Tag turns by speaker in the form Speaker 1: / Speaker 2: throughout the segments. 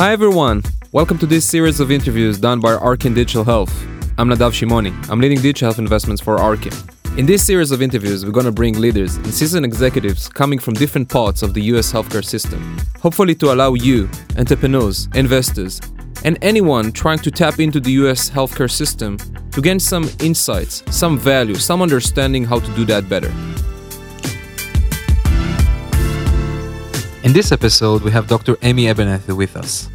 Speaker 1: Hi everyone, welcome to this series of interviews done by Arkin Digital Health. I'm Nadav Shimoni. I'm leading digital health investments for Arkin. In this series of interviews, we're going to bring leaders and seasoned executives coming from different parts of the US healthcare system, hopefully to allow you, entrepreneurs, investors, and anyone trying to tap into the US healthcare system to gain some insights, some value, some understanding how to do that better.
Speaker 2: In this episode, we have Dr. Amy Abernethy with us.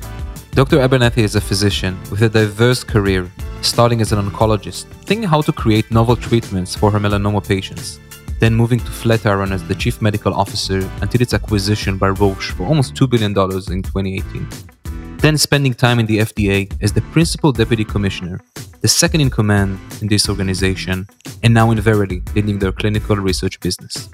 Speaker 2: Dr. Abernethy is a physician with a diverse career, starting as an oncologist, thinking how to create novel treatments for her melanoma patients, then moving to Flatiron as the chief medical officer until its acquisition by Roche for almost $2 billion in 2018. Then spending time in the FDA as the principal deputy commissioner, the second in command in this organization, and now in Verily, leading their clinical research business.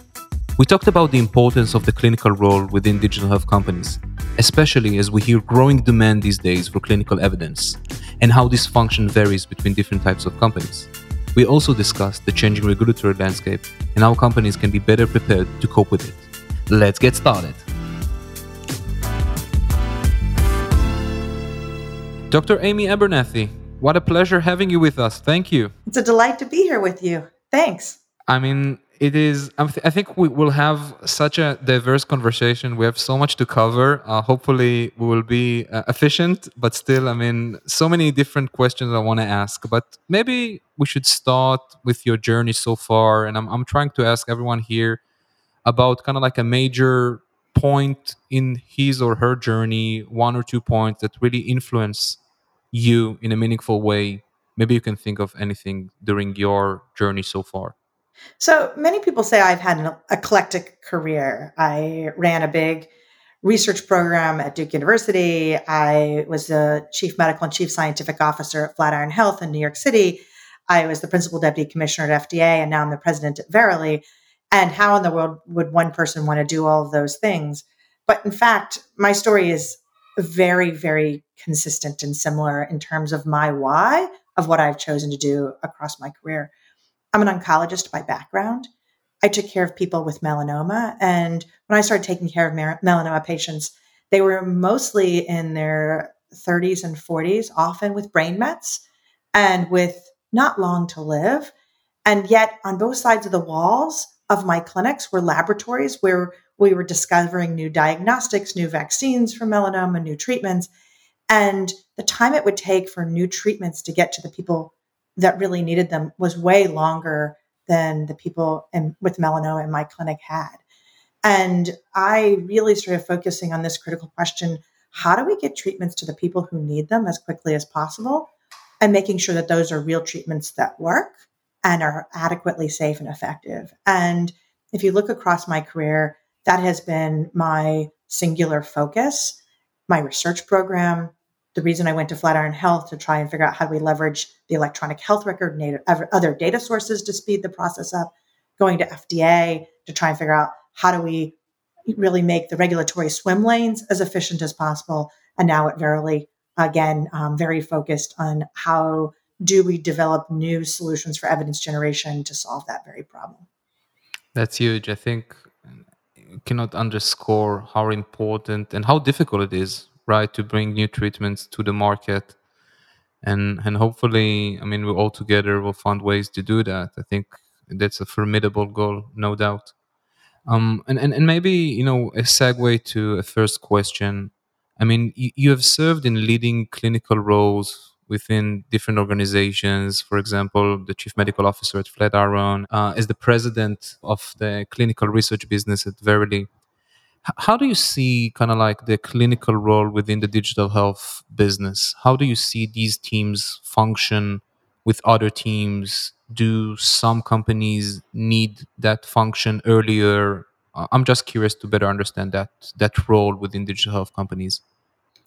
Speaker 2: We talked about the importance of the clinical role within digital health companies, especially as we hear growing demand these days for clinical evidence, and how this function varies between different types of companies. We also discussed the changing regulatory landscape and how companies can be better prepared to cope with it. Let's get started. Dr. Amy Abernethy, what a pleasure having you with us. Thank you.
Speaker 3: It's a delight to be here with you. Thanks.
Speaker 2: I mean, it is i think we will have such a diverse conversation. We have so much to cover. Uh, hopefully we will be uh, efficient but still i mean so many different questions i want to ask but maybe we should start with your journey so far. And i'm, I'm trying to ask everyone here about kind of like a major point in his or her journey one or two points that really influence you in a meaningful way. Maybe you can think of anything during your journey so far
Speaker 3: so many people say I've had an eclectic career. I ran a big research program at Duke University. I was the chief medical and chief scientific officer at Flatiron Health in New York City. I was the principal deputy commissioner at FDA, and now I'm the president at Verily. And how in the world would one person want to do all of those things? But in fact, my story is very, very consistent and similar in terms of my why of what I've chosen to do across my career. I'm an oncologist by background. I took care of people with melanoma. And when I started taking care of melanoma patients, they were mostly in their 30s and 40s, often with brain mets and with not long to live. And yet, on both sides of the walls of my clinics were laboratories where we were discovering new diagnostics, new vaccines for melanoma, new treatments. And the time it would take for new treatments to get to the people that really needed them was way longer than the people in, with melanoma in my clinic had. And I really started focusing on this critical question how do we get treatments to the people who need them as quickly as possible? And making sure that those are real treatments that work and are adequately safe and effective. And if you look across my career, that has been my singular focus. My research program, the reason I went to Flatiron Health to try and figure out how do we leverage the electronic health record and other data sources to speed the process up, going to FDA to try and figure out how do we really make the regulatory swim lanes as efficient as possible. And now at Verily, again, um, very focused on how do we develop new solutions for evidence generation to solve that very problem.
Speaker 2: That's huge. I think cannot underscore how important and how difficult it is right to bring new treatments to the market. And and hopefully i mean we all together will find ways to do that. I think that's a formidable goal no doubt. Um and and, and maybe you know a segue to a first question. I mean you, you have served in leading clinical roles within different organizations for example the chief medical officer at flatiron uh, as the president of the clinical research business at verily how do you see kind of like the clinical role within the digital health business? How do you see these teams function with other teams? Do some companies need that function earlier? I'm just curious to better understand that that role within digital health companies.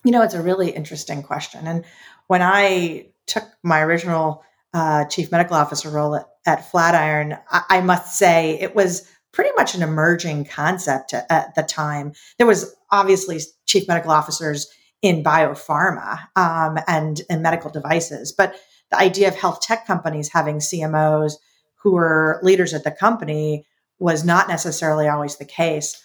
Speaker 3: You know, it's a really interesting question. And when I took my original uh, chief medical officer role at, at Flatiron, I, I must say it was pretty much an emerging concept at, the time. There was obviously chief medical officers in biopharma um, and, and medical devices, but the idea of health tech companies having CMOs who were leaders at the company was not necessarily always the case.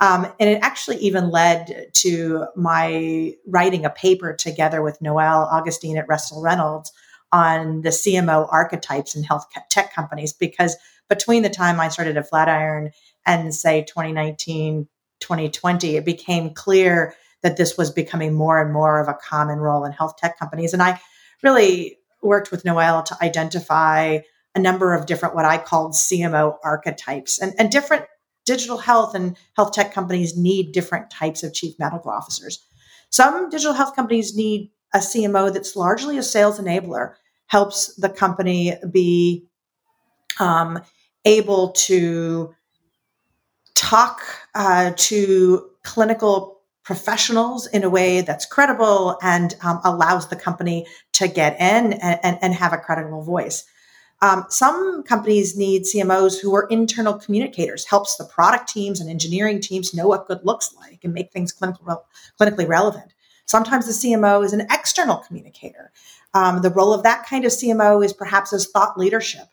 Speaker 3: Um, and it actually even led to my writing a paper together with Noel Augustine at Russell Reynolds on the CMO archetypes in health tech companies. Because between the time I started at Flatiron and say 2019, 2020, it became clear that this was becoming more and more of a common role in health tech companies. And I really worked with Noelle to identify a number of different what I called CMO archetypes and, and different digital health and health tech companies need different types of chief medical officers. Some digital health companies need a CMO that's largely a sales enabler, helps the company be um, able to talk uh, to clinical professionals in a way that's credible and um, allows the company to get in and, and, and have a credible voice. Um, some companies need CMOs who are internal communicators, helps the product teams and engineering teams know what good looks like and make things clinical, clinically relevant. Sometimes the CMO is an external communicator. Um, the role of that kind of CMO is perhaps as thought leadership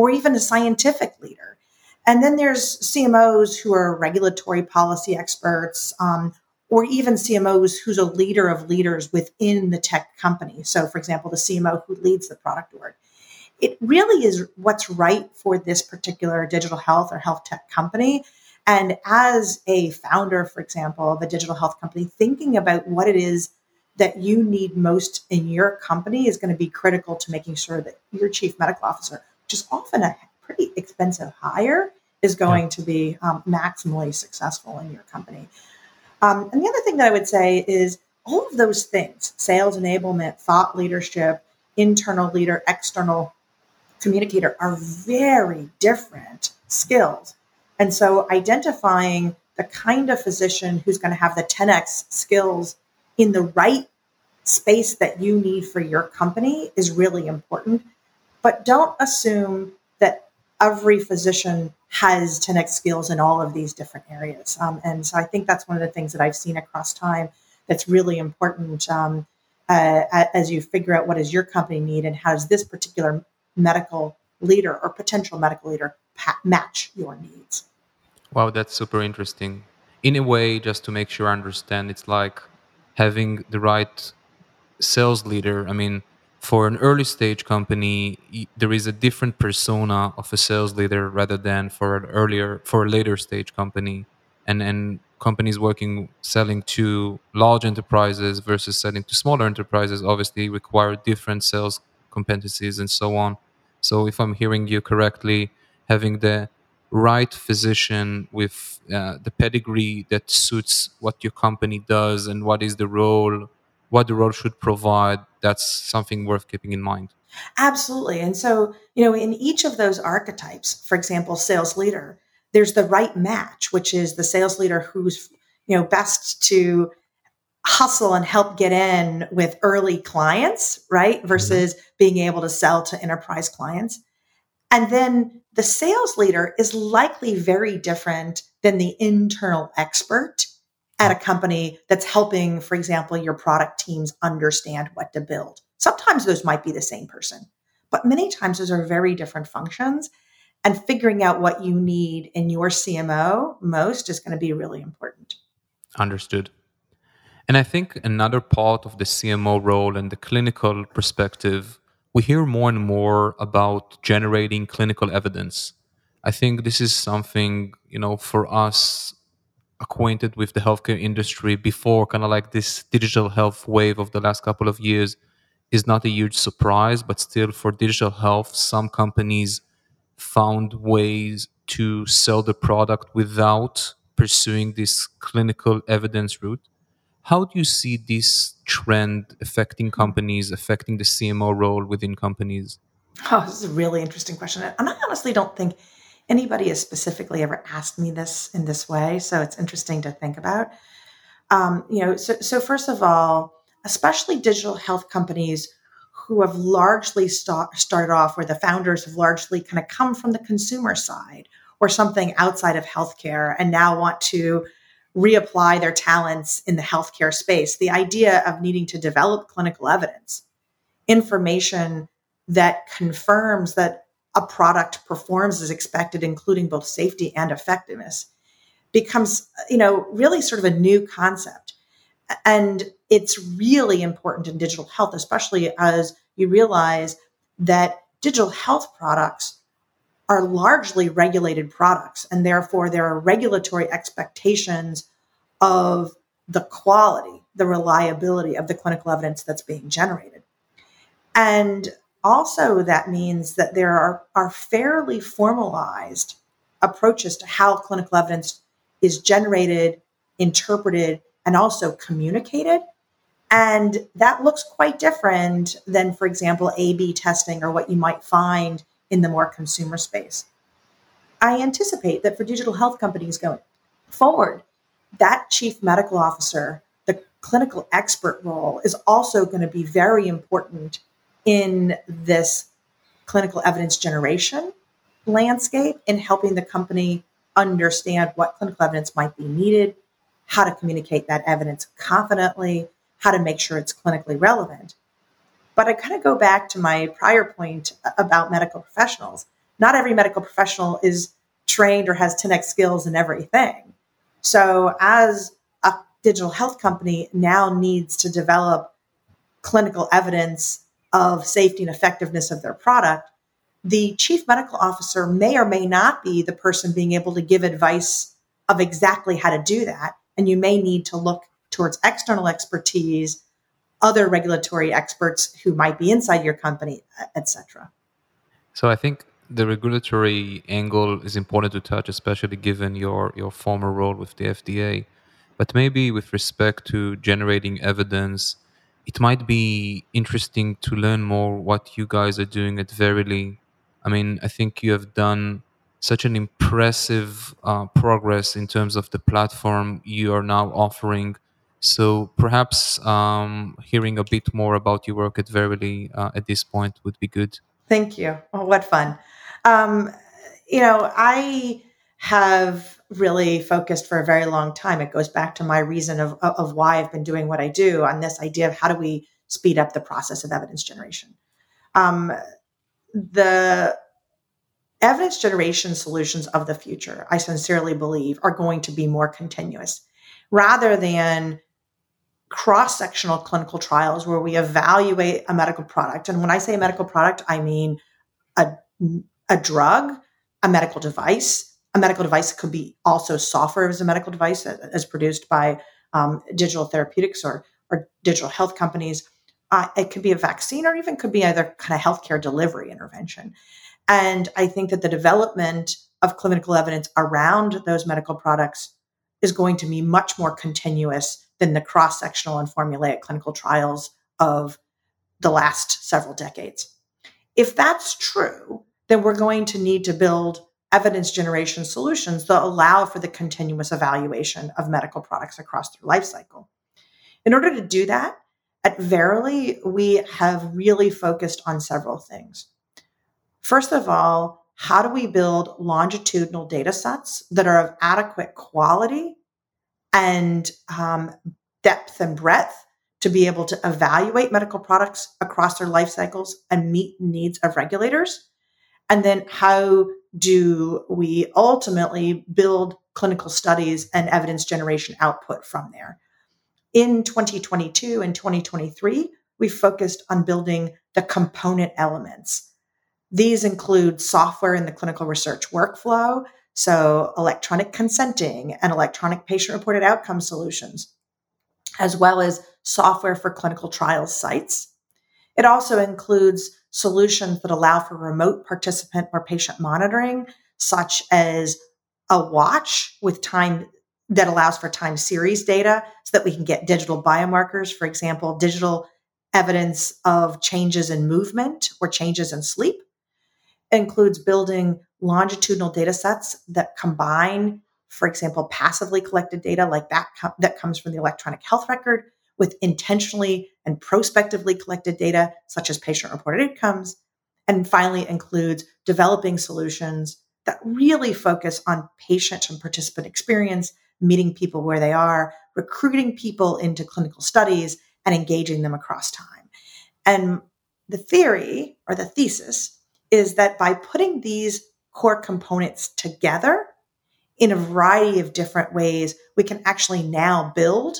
Speaker 3: or even a scientific leader. And then there's CMOs who are regulatory policy experts, um, or even CMOs who's a leader of leaders within the tech company. So, for example, the CMO who leads the product org it really is what's right for this particular digital health or health tech company. And as a founder, for example, of a digital health company, thinking about what it is that you need most in your company is going to be critical to making sure that your chief medical officer, which is often a pretty expensive hire, is going yeah. to be um, maximally successful in your company. Um, and the other thing that I would say is all of those things sales enablement, thought leadership, internal leader, external communicator are very different skills. And so identifying the kind of physician who's going to have the 10x skills in the right space that you need for your company is really important. But don't assume that every physician has 10x skills in all of these different areas. Um, and so I think that's one of the things that I've seen across time that's really important um, uh, as you figure out what does your company need and how does this particular medical leader or potential medical leader pa- match your needs.
Speaker 2: Wow, that's super interesting. In a way, just to make sure I understand, it's like having the right sales leader. I mean, for an early stage company, there is a different persona of a sales leader rather than for an earlier, for a later stage company. And, and companies working selling to large enterprises versus selling to smaller enterprises obviously require different sales competencies and so on. So, if I'm hearing you correctly, having the right physician with uh, the pedigree that suits what your company does and what is the role, what the role should provide, that's something worth keeping in mind.
Speaker 3: Absolutely. And so, you know, in each of those archetypes, for example, sales leader, there's the right match, which is the sales leader who's, you know, best to hustle and help get in with early clients, right? Mm-hmm. Versus mm-hmm. being able to sell to enterprise clients. And then the sales leader is likely very different than the internal expert at a company that's helping, for example, your product teams understand what to build. Sometimes those might be the same person, but many times those are very different functions. And figuring out what you need in your CMO most is going to be really important.
Speaker 2: Understood. And I think another part of the CMO role and the clinical perspective, we hear more and more about generating clinical evidence. I think this is something, you know, for us acquainted with the healthcare industry before kind of like this digital health wave of the last couple of years is not a huge surprise, but still for digital health, some companies found ways to sell the product without pursuing this clinical evidence route. How do you see this trend affecting companies, affecting the CMO role within companies?
Speaker 3: Oh, this is a really interesting question. And I honestly don't think anybody has specifically ever asked me this in this way. So it's interesting to think about. Um, you know, so, so first of all, especially digital health companies who have largely start, started off where the founders have largely kind of come from the consumer side or something outside of healthcare and now want to reapply their talents in the healthcare space. The idea of needing to develop clinical evidence, information that confirms that a product performs as expected, including both safety and effectiveness, becomes, you know, really sort of a new concept. And it's really important in digital health, especially as you realize that digital health products are largely regulated products. And therefore, there are regulatory expectations of the quality, the reliability of the clinical evidence that's being generated. And also, that means that there are, are fairly formalized approaches to how clinical evidence is generated, interpreted, and also communicated. And that looks quite different than, for example, A B testing or what you might find in the more consumer space. I anticipate that for digital health companies going forward, that chief medical officer, the clinical expert role, is also going to be very important in this clinical evidence generation landscape in helping the company understand what clinical evidence might be needed, how to communicate that evidence confidently, how to make sure it's clinically relevant. But I kind of go back to my prior point about medical professionals. Not every medical professional is trained or has 10x skills in everything. So, as a digital health company now needs to develop clinical evidence of safety and effectiveness of their product, the chief medical officer may or may not be the person being able to give advice of exactly how to do that. And you may need to look towards external expertise, other regulatory experts who might be inside your company, uh, etc.
Speaker 2: So I think the regulatory angle is important to touch, especially given your your former role with the FDA. But maybe with respect to generating evidence, it might be interesting to learn more what you guys are doing at Verily. I mean, I think you have done such an impressive uh, progress in terms of the platform you are now offering so perhaps um, hearing a bit more about your work at Verily uh, at this point would be good.
Speaker 3: Thank you. Oh, what fun. Um, you know, I have really focused for a very long time. It goes back to my reason of, of why I've been doing what I do on this idea of how do we speed up the process of evidence generation. Um, the evidence generation solutions of the future, I sincerely believe, are going to be more continuous rather than cross sectional clinical trials where we evaluate a medical product. And when I say a medical product, I mean a, a drug, a medical device. A medical device could be also software as a medical device as produced by um, digital therapeutics or, or digital health companies. Uh, it could be a vaccine or even could be either kind of healthcare delivery intervention. And I think that the development of clinical evidence around those medical products is going to be much more continuous than the cross sectional and formulaic clinical trials of the last several decades. If that's true, then we're going to need to build evidence generation solutions that allow for the continuous evaluation of medical products across their life cycle. In order to do that, at Verily, we have really focused on several things. First of all, how do we build longitudinal data sets that are of adequate quality and um, depth and breadth to be able to evaluate medical products across their life cycles and meet needs of regulators? And then how do we ultimately build clinical studies and evidence generation output from there? In 2022 and 2023, we focused on building the component elements. These include software in the clinical research workflow, so electronic consenting and electronic patient reported outcome solutions, as well as software for clinical trial sites. It also includes solutions that allow for remote participant or patient monitoring, such as a watch with time that allows for time series data so that we can get digital biomarkers, for example, digital evidence of changes in movement or changes in sleep. It includes building longitudinal data sets that combine, for example, passively collected data like that that comes from the electronic health record with intentionally and prospectively collected data such as patient reported outcomes. And finally, includes developing solutions that really focus on patient and participant experience, meeting people where they are, recruiting people into clinical studies, and engaging them across time. And the theory or the thesis is that by putting these core components together in a variety of different ways, we can actually now build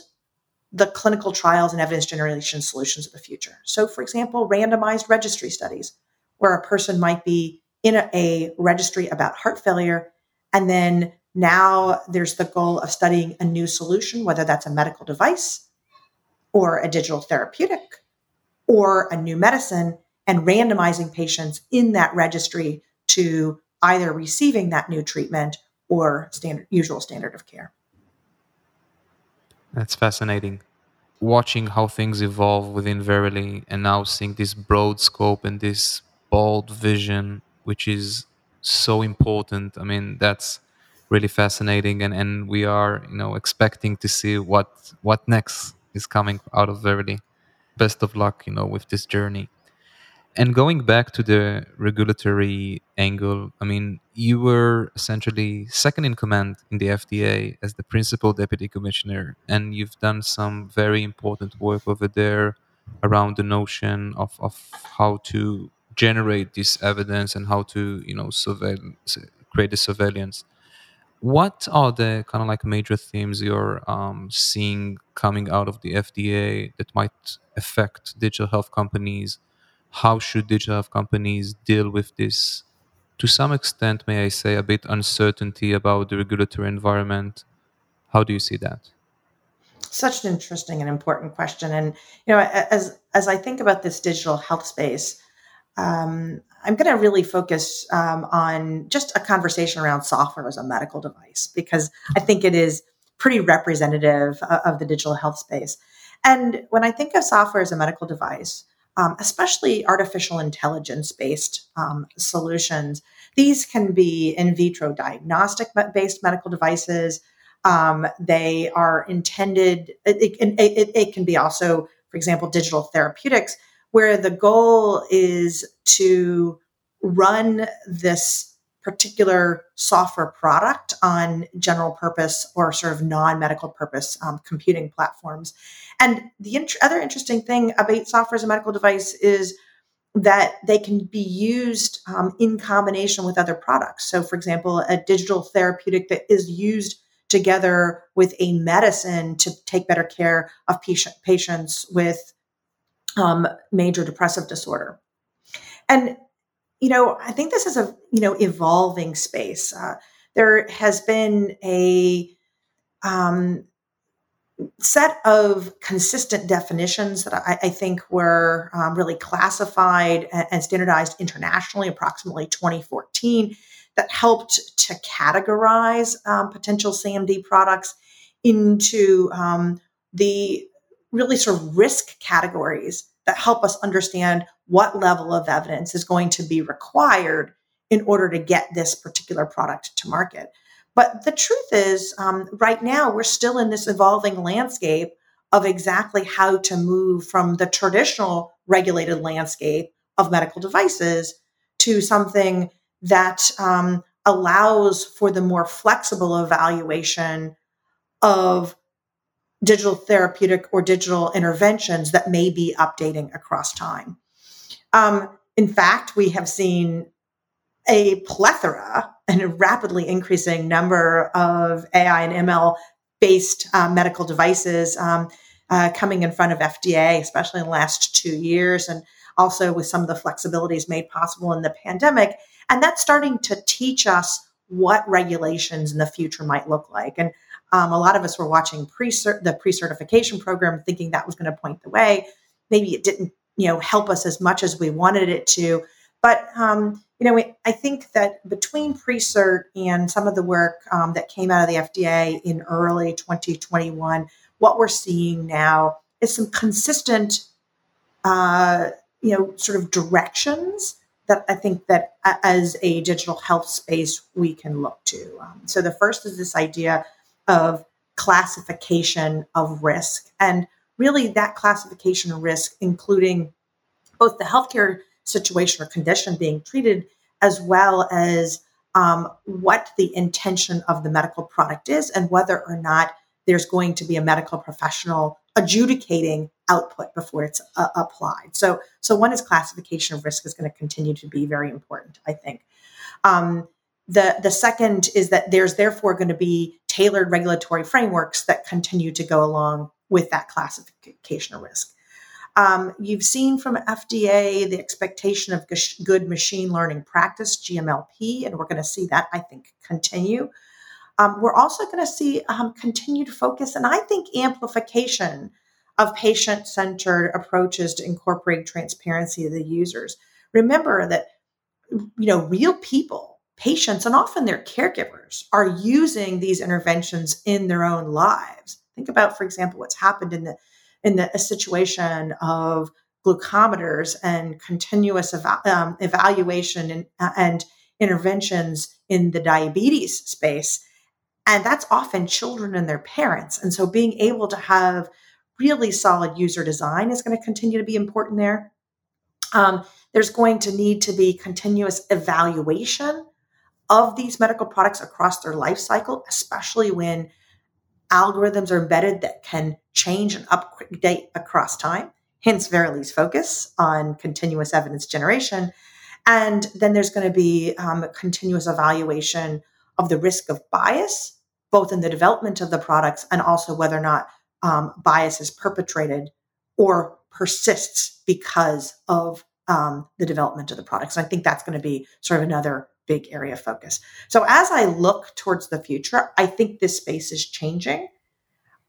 Speaker 3: the clinical trials and evidence generation solutions of the future. So, for example, randomized registry studies, where a person might be in a, a registry about heart failure, and then now there's the goal of studying a new solution, whether that's a medical device or a digital therapeutic or a new medicine, and randomizing patients in that registry to either receiving that new treatment or standard usual standard of care.
Speaker 2: That's fascinating. Watching how things evolve within Verily and now seeing this broad scope and this bold vision, which is so important. I mean, that's really fascinating and, and we are, you know, expecting to see what what next is coming out of Verily. Best of luck, you know, with this journey. And going back to the regulatory angle, I mean, you were essentially second in command in the FDA as the principal deputy commissioner, and you've done some very important work over there around the notion of, of how to generate this evidence and how to, you know, surveil, create the surveillance. What are the kind of like major themes you're um, seeing coming out of the FDA that might affect digital health companies? How should digital health companies deal with this? To some extent may i say a bit uncertainty about the regulatory environment. How do you see that?
Speaker 3: Such an interesting and important question. And you know as as i think about this digital health space um, i'm going to really focus um, on just a conversation around software as a medical device because i think it is pretty representative of, of the digital health space. And when i think of software as a medical device um, especially artificial intelligence based um, solutions. These can be in vitro diagnostic based medical devices. Um, they are intended, it, it, it, it, can be also, for example, digital therapeutics, where the goal is to run this particular software product on general purpose or sort of non medical purpose um, computing platforms. And the int- other interesting thing about software as a medical device is that they can be used um, in combination with other products. So, for example, a digital therapeutic that is used together with a medicine to take better care of patient, patients with um, major depressive disorder. And you know, I think this is a you know evolving space. Uh, there has been a um, set of consistent definitions that I, I think were um, really classified and, and, standardized internationally, approximately 2014, that helped to categorize um, potential SaMD products into um, the really sort of risk categories that help us understand what level of evidence is going to be required in order to get this particular product to market. But the truth is, um, right now, we're still in this evolving landscape of exactly how to move from the traditional regulated landscape of medical devices to something that um, allows for the more flexible evaluation of digital therapeutic or digital interventions that may be updating across time. Um, in fact, we have seen a plethora and a rapidly increasing number of AI and ML based uh, medical devices um, uh, coming in front of FDA, especially in the last two years, and also with some of the flexibilities made possible in the pandemic. And that's starting to teach us what regulations in the future might look like. And um, a lot of us were watching pre the pre-certification program, thinking that was going to point the way. Maybe it didn't, you know, help us as much as we wanted it to. But um, you know, I think that between pre-cert and some of the work um, that came out of the FDA in early 2021, what we're seeing now is some consistent, uh, you know, sort of directions that I think that as a digital health space we can look to. Um, so the first is this idea of classification of risk. And really, that classification of risk, including both the healthcare situation or condition being treated, as well as um, what the intention of the medical product is and whether or not there's going to be a medical professional adjudicating output before it's uh, applied. So, so one is classification of risk is going to continue to be very important, I think. Um, the, the second is that there's therefore going to be tailored regulatory frameworks that continue to go along with that classification of risk. Um, you've seen from FDA the expectation of good machine learning practice, GMLP, and we're going to see that, I think, continue. Um, we're also going to see um, continued focus and I think amplification of patient centered approaches to incorporate transparency of the users. Remember that you know real people, patients, and often their caregivers are using these interventions in their own lives. Think about, for example, what's happened in the in the situation of glucometers and continuous ev- um, evaluation and, uh, and interventions in the diabetes space and that's often children and their parents. And so being able to have really solid user design is going to continue to be important there. Um, there's going to need to be continuous evaluation of these medical products across their life cycle, especially when algorithms are embedded that can change and update across time. Hence, Verily's focus on continuous evidence generation. And then there's going to be um, continuous evaluation of the risk of bias, both in the development of the products and also whether or not um, bias is perpetrated or persists because of um, the development of the products. And I think that's going to be sort of another big area of focus. So as I look towards the future, I think this space is changing.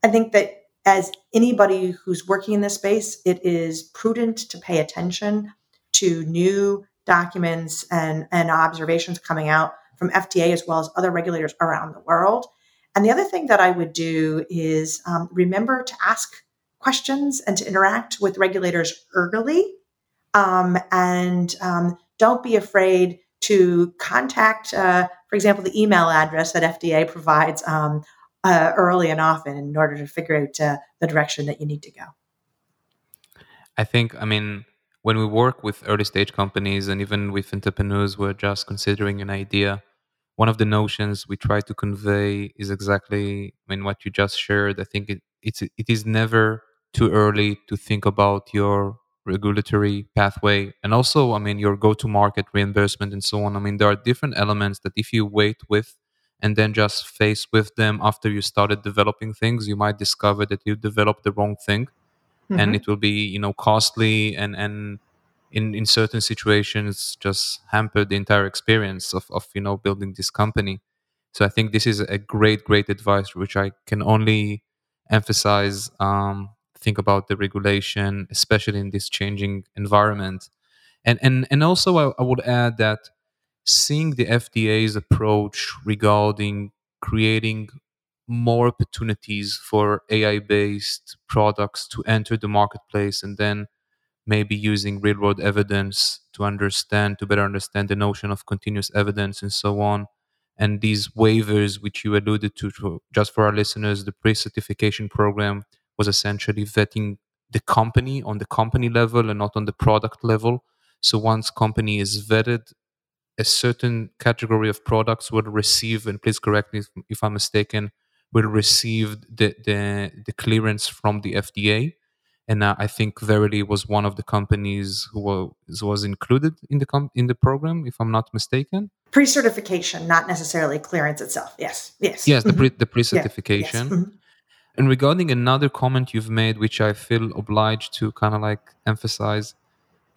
Speaker 3: I think that as anybody who's working in this space, it is prudent to pay attention to new documents and, and observations coming out from FDA as well as other regulators around the world. And the other thing that I would do is um, remember to ask questions and to interact with regulators early. Um, and um, don't be afraid to contact, uh, for example, the email address that FDA provides um, uh, early and often in order to figure out uh, the direction that you need to go.
Speaker 2: I think, I mean, when we work with early stage companies and even with entrepreneurs who are just considering an idea, one of the notions we try to convey is exactly I mean what you just shared. I think it, it's it is never too early to think about your regulatory pathway and also I mean your go-to market reimbursement and so on. I mean there are different elements that if you wait with and then just face with them after you started developing things, you might discover that you developed the wrong thing mm-hmm. and it will be, you know, costly and and in in certain situations just hamper the entire experience of of you know building this company so i think this is a great great advice which i can only emphasize um, think about the regulation especially in this changing environment. And and and also I, I would add that seeing the fda's approach regarding creating more opportunities for ai based products to enter the marketplace and then maybe using real world evidence to understand to better understand the notion of continuous evidence and so on and these waivers which you alluded to, to just for our listeners the pre-certification program was essentially vetting the company on the company level and not on the product level so once company is vetted a certain category of products will receive and please correct me if, if i'm mistaken will receive the, the, the clearance from the fda and uh, I think Verily was one of the companies who was, was included in the com- in the program, if I'm not mistaken.
Speaker 3: Pre-certification, not necessarily clearance itself. Yes, yes,
Speaker 2: yes. The pre the pre-certification. Yeah. Yes. Mm-hmm. And regarding another comment you've made, which I feel obliged to kind of like emphasize,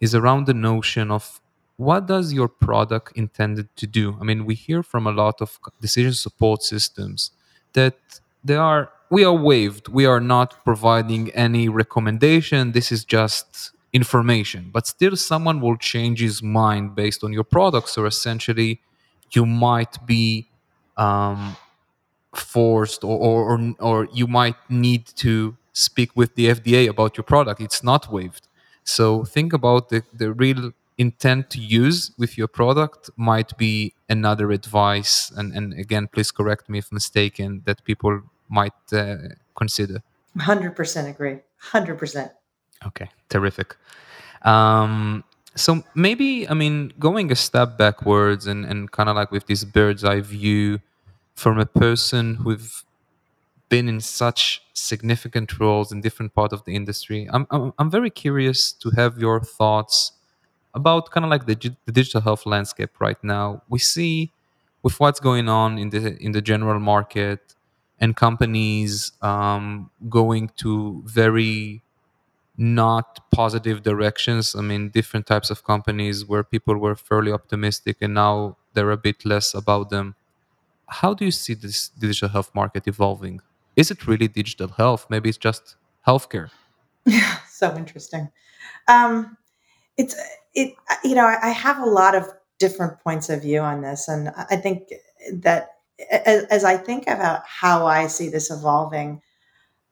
Speaker 2: is around the notion of what does your product intended to do. I mean, we hear from a lot of decision support systems that they are we are waived. We are not providing any recommendation. This is just information. But still, someone will change his mind based on your products. So essentially, you might be um, forced, or, or or you might need to speak with the FDA about your product. It's not waived. So think about the, the real intent to use with your product might be another advice. And, and again please correct me if mistaken that people might uh, consider.
Speaker 3: 100% agree. 100%
Speaker 2: okay. Terrific. Um, so maybe i mean going a step backwards and, and kind of like with this bird's eye view from a person who've been in such significant roles in different parts of the industry I'm, I'm, I'm very curious to have your thoughts about kind of like the, the digital health landscape right now we see with what's going on in the in the general market and companies um, going to very not positive directions. I mean, different types of companies where people were fairly optimistic and now they're a bit less about them. How do you see this digital health market evolving? Is it really digital health? Maybe it's just healthcare.
Speaker 3: Yeah, so interesting. Um, it's it. You know, I, have a lot of different points of view on this, and I think that as, as I think about how I see this evolving,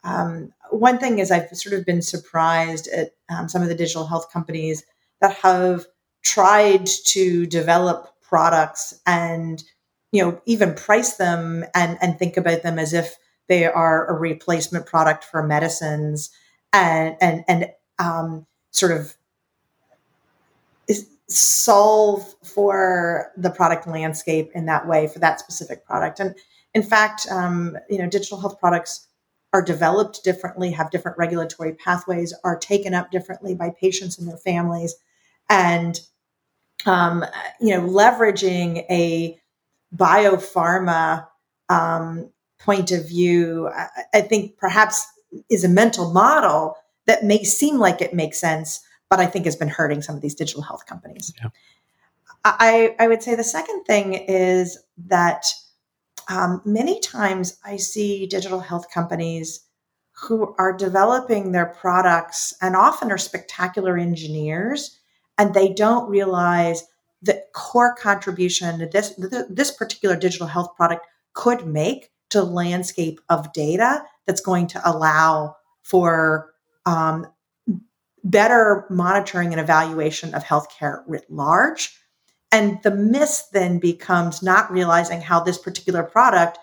Speaker 3: um, one thing is I've sort of been surprised at um, some of the digital health companies that have tried to develop products and you know even price them and and think about them as if they are a replacement product for medicines and and and um, sort of solve for the product landscape in that way for that specific product. And in fact um, you know digital health products are developed differently, have different regulatory pathways, are taken up differently by patients and their families, and um, you know, leveraging a biopharma um, point of view, I, I, think perhaps is a mental model that may seem like it makes sense, but I think has been hurting some of these digital health companies. Yeah. I, I would say the second thing is that um, many times I see digital health companies who are developing their products and often are spectacular engineers, and they don't realize the core contribution that this, this particular digital health product could make to the landscape of data that's going to allow for um, better monitoring and evaluation of healthcare writ large. And the miss then becomes not realizing how this particular product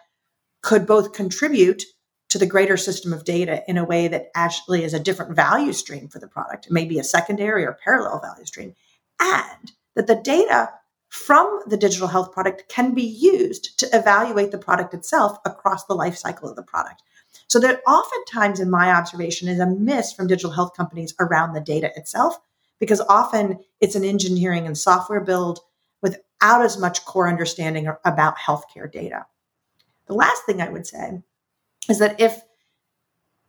Speaker 3: could both contribute to the greater system of data in a way that actually is a different value stream for the product, maybe a secondary or parallel value stream, and that the data from the digital health product can be used to evaluate the product itself across the life cycle of the product. So that oftentimes in my observation is a miss from digital health companies around the data itself, because often it's an engineering and software build without as much core understanding about healthcare data. The last thing I would say is that if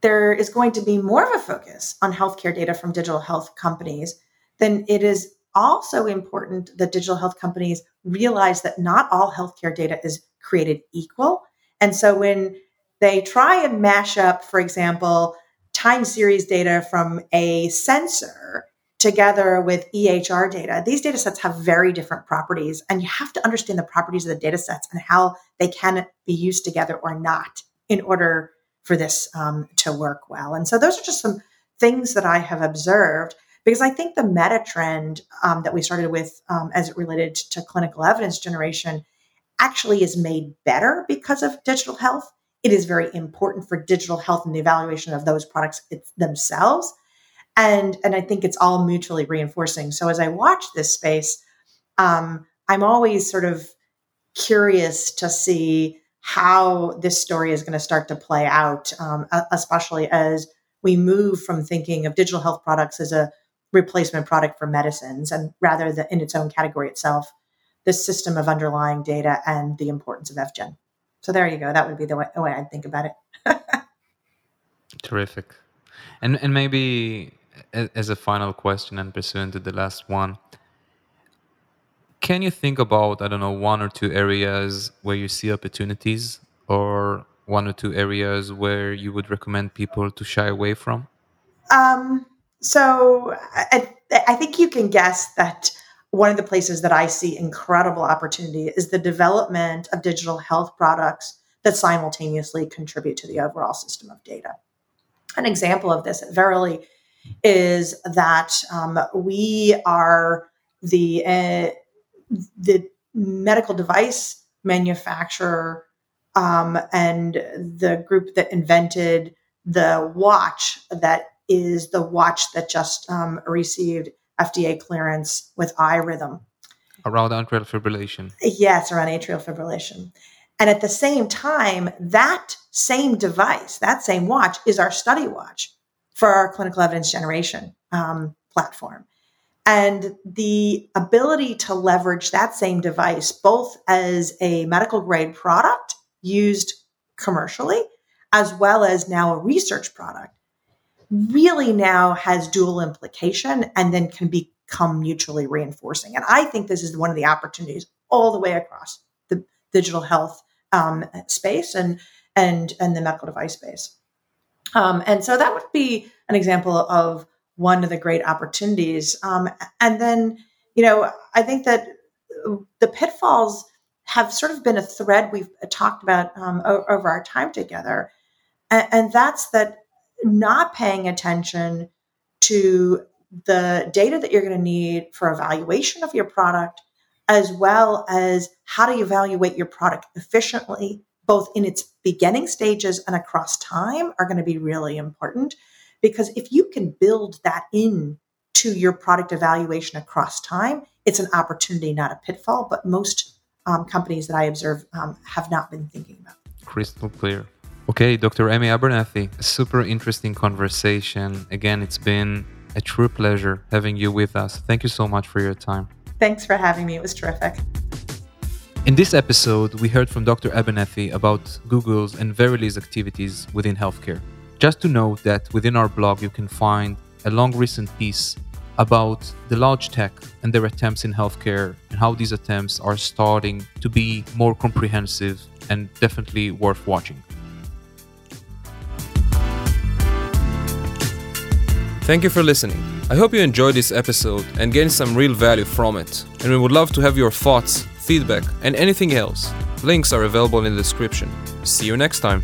Speaker 3: there is going to be more of a focus on healthcare data from digital health companies, then it is also important that digital health companies realize that not all healthcare data is created equal. And so when they try and mash up, for example, time series data from a sensor together with EHR data, these data sets have very different properties, and you have to understand the properties of the data sets and how they can be used together or not in order for this um, to work well. And so, those are just some things that I have observed because I think the meta trend um, that we started with um, as it related to clinical evidence generation actually is made better because of digital health. It is very important for digital health and the evaluation of those products themselves and and i think it's all mutually reinforcing so as i watch this space um, i'm always sort of curious to see how this story is going to start to play out um, especially as we move from thinking of digital health products as a replacement product for medicines and rather than in its own category itself the system of underlying data and the importance of fgen so there you go. That would be the way, the way i'd think about it.
Speaker 2: Terrific. And and maybe as a final question and pursuant to the last one, can you think about I don't know one or two areas where you see opportunities, or one or two areas where you would recommend people to shy away from?
Speaker 3: Um, so I, I think you can guess that one of the places that I see incredible opportunity is the development of digital health products that simultaneously contribute to the overall system of data. An example of this at Verily is that um, we are the uh, the medical device manufacturer um, and the group that invented the watch that is the watch that just um, received FDA clearance with iRhythm.
Speaker 2: Around atrial fibrillation.
Speaker 3: Yes, around atrial fibrillation. And at the same time, that same device, that same watch, is our study watch for our clinical evidence generation um, platform. And the ability to leverage that same device, both as a medical grade product used commercially, as well as now a research product, really now has dual implication and then can become mutually reinforcing. And I think this is one of the opportunities all the way across the digital health um, space and and and the medical device space. Um, and so that would be an example of one of the great opportunities. Um, and then, you know, I think that the pitfalls have sort of been a thread we've talked about um, over our time together. And, and that's that not paying attention to the data that you're going to need for evaluation of your product, as well as how to evaluate your product efficiently, both in its beginning stages and across time, are going to be really important. Because if you can build that in to your product evaluation across time, it's an opportunity, not a pitfall. But most um, companies that I observe um, have not been thinking about.
Speaker 2: Crystal clear. Okay, Dr. Amy Abernethy, a super interesting conversation. Again, it's been a true pleasure having you with us. Thank you so much for your time.
Speaker 3: Thanks for having me. It was terrific.
Speaker 2: In this episode, we heard from Dr. Abernethy about Google's and Verily's activities within healthcare. Just to note that within our blog, you can find a long recent piece about the large tech and their attempts in healthcare and how these attempts are starting to be more comprehensive and definitely worth watching.
Speaker 1: Thank you for listening. I hope you enjoyed this episode and gained some real value from it. And we would love to have your thoughts, feedback, and anything else. Links are available in the description. See you next time.